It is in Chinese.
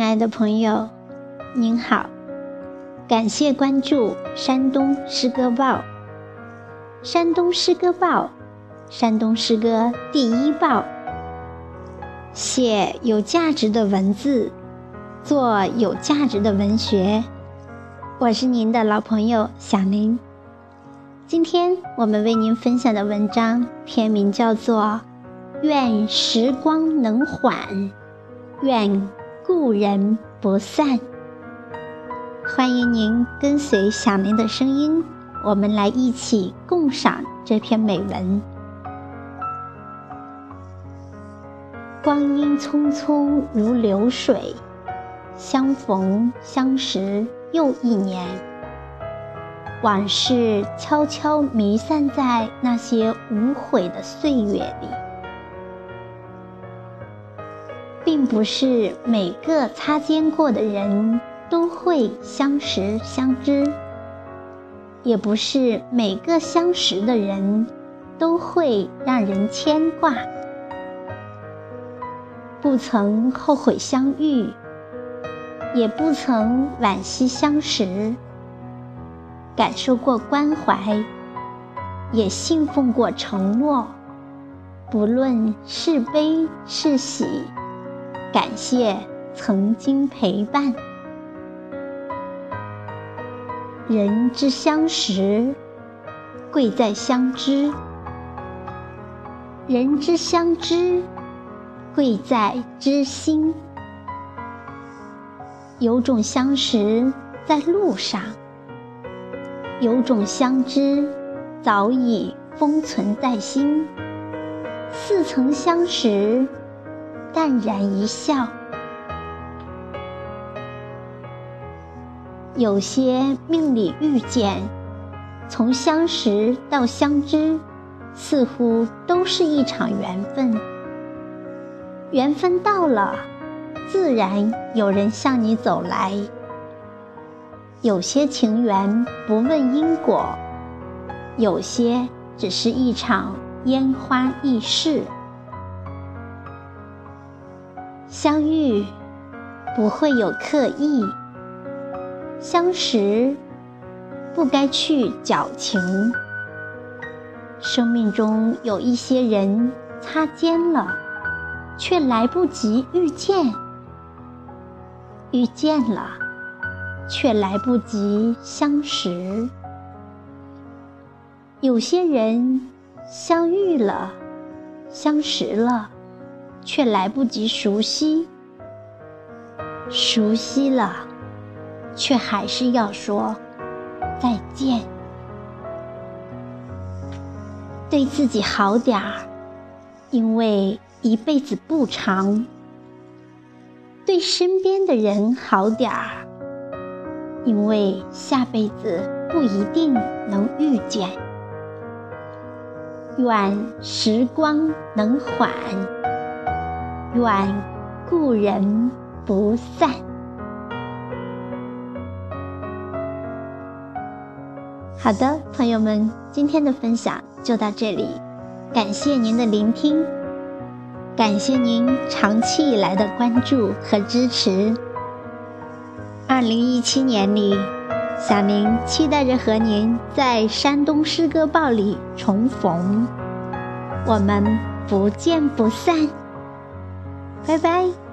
亲爱的朋友，您好，感谢关注山东诗歌报。山东诗歌报，山东诗歌第一报，写有价值的文字，做有价值的文学。我是您的老朋友小林。今天我们为您分享的文章篇名叫做《愿时光能缓，愿》。故人不散，欢迎您跟随小林的声音，我们来一起共赏这篇美文。光阴匆匆如流水，相逢相识又一年，往事悄悄弥散在那些无悔的岁月里。并不是每个擦肩过的人都会相识相知，也不是每个相识的人都会让人牵挂。不曾后悔相遇，也不曾惋惜相识。感受过关怀，也信奉过承诺。不论是悲是喜。感谢曾经陪伴。人之相识，贵在相知；人之相知，贵在知心。有种相识在路上，有种相知早已封存在心。似曾相识。淡然一笑，有些命里遇见，从相识到相知，似乎都是一场缘分。缘分到了，自然有人向你走来。有些情缘不问因果，有些只是一场烟花易逝。相遇不会有刻意，相识不该去矫情。生命中有一些人擦肩了，却来不及遇见；遇见了，却来不及相识。有些人相遇了，相识了。却来不及熟悉，熟悉了，却还是要说再见。对自己好点儿，因为一辈子不长；对身边的人好点儿，因为下辈子不一定能遇见。愿时光能缓。愿故人不散。好的，朋友们，今天的分享就到这里，感谢您的聆听，感谢您长期以来的关注和支持。二零一七年里，小明期待着和您在山东诗歌报里重逢，我们不见不散。拜拜。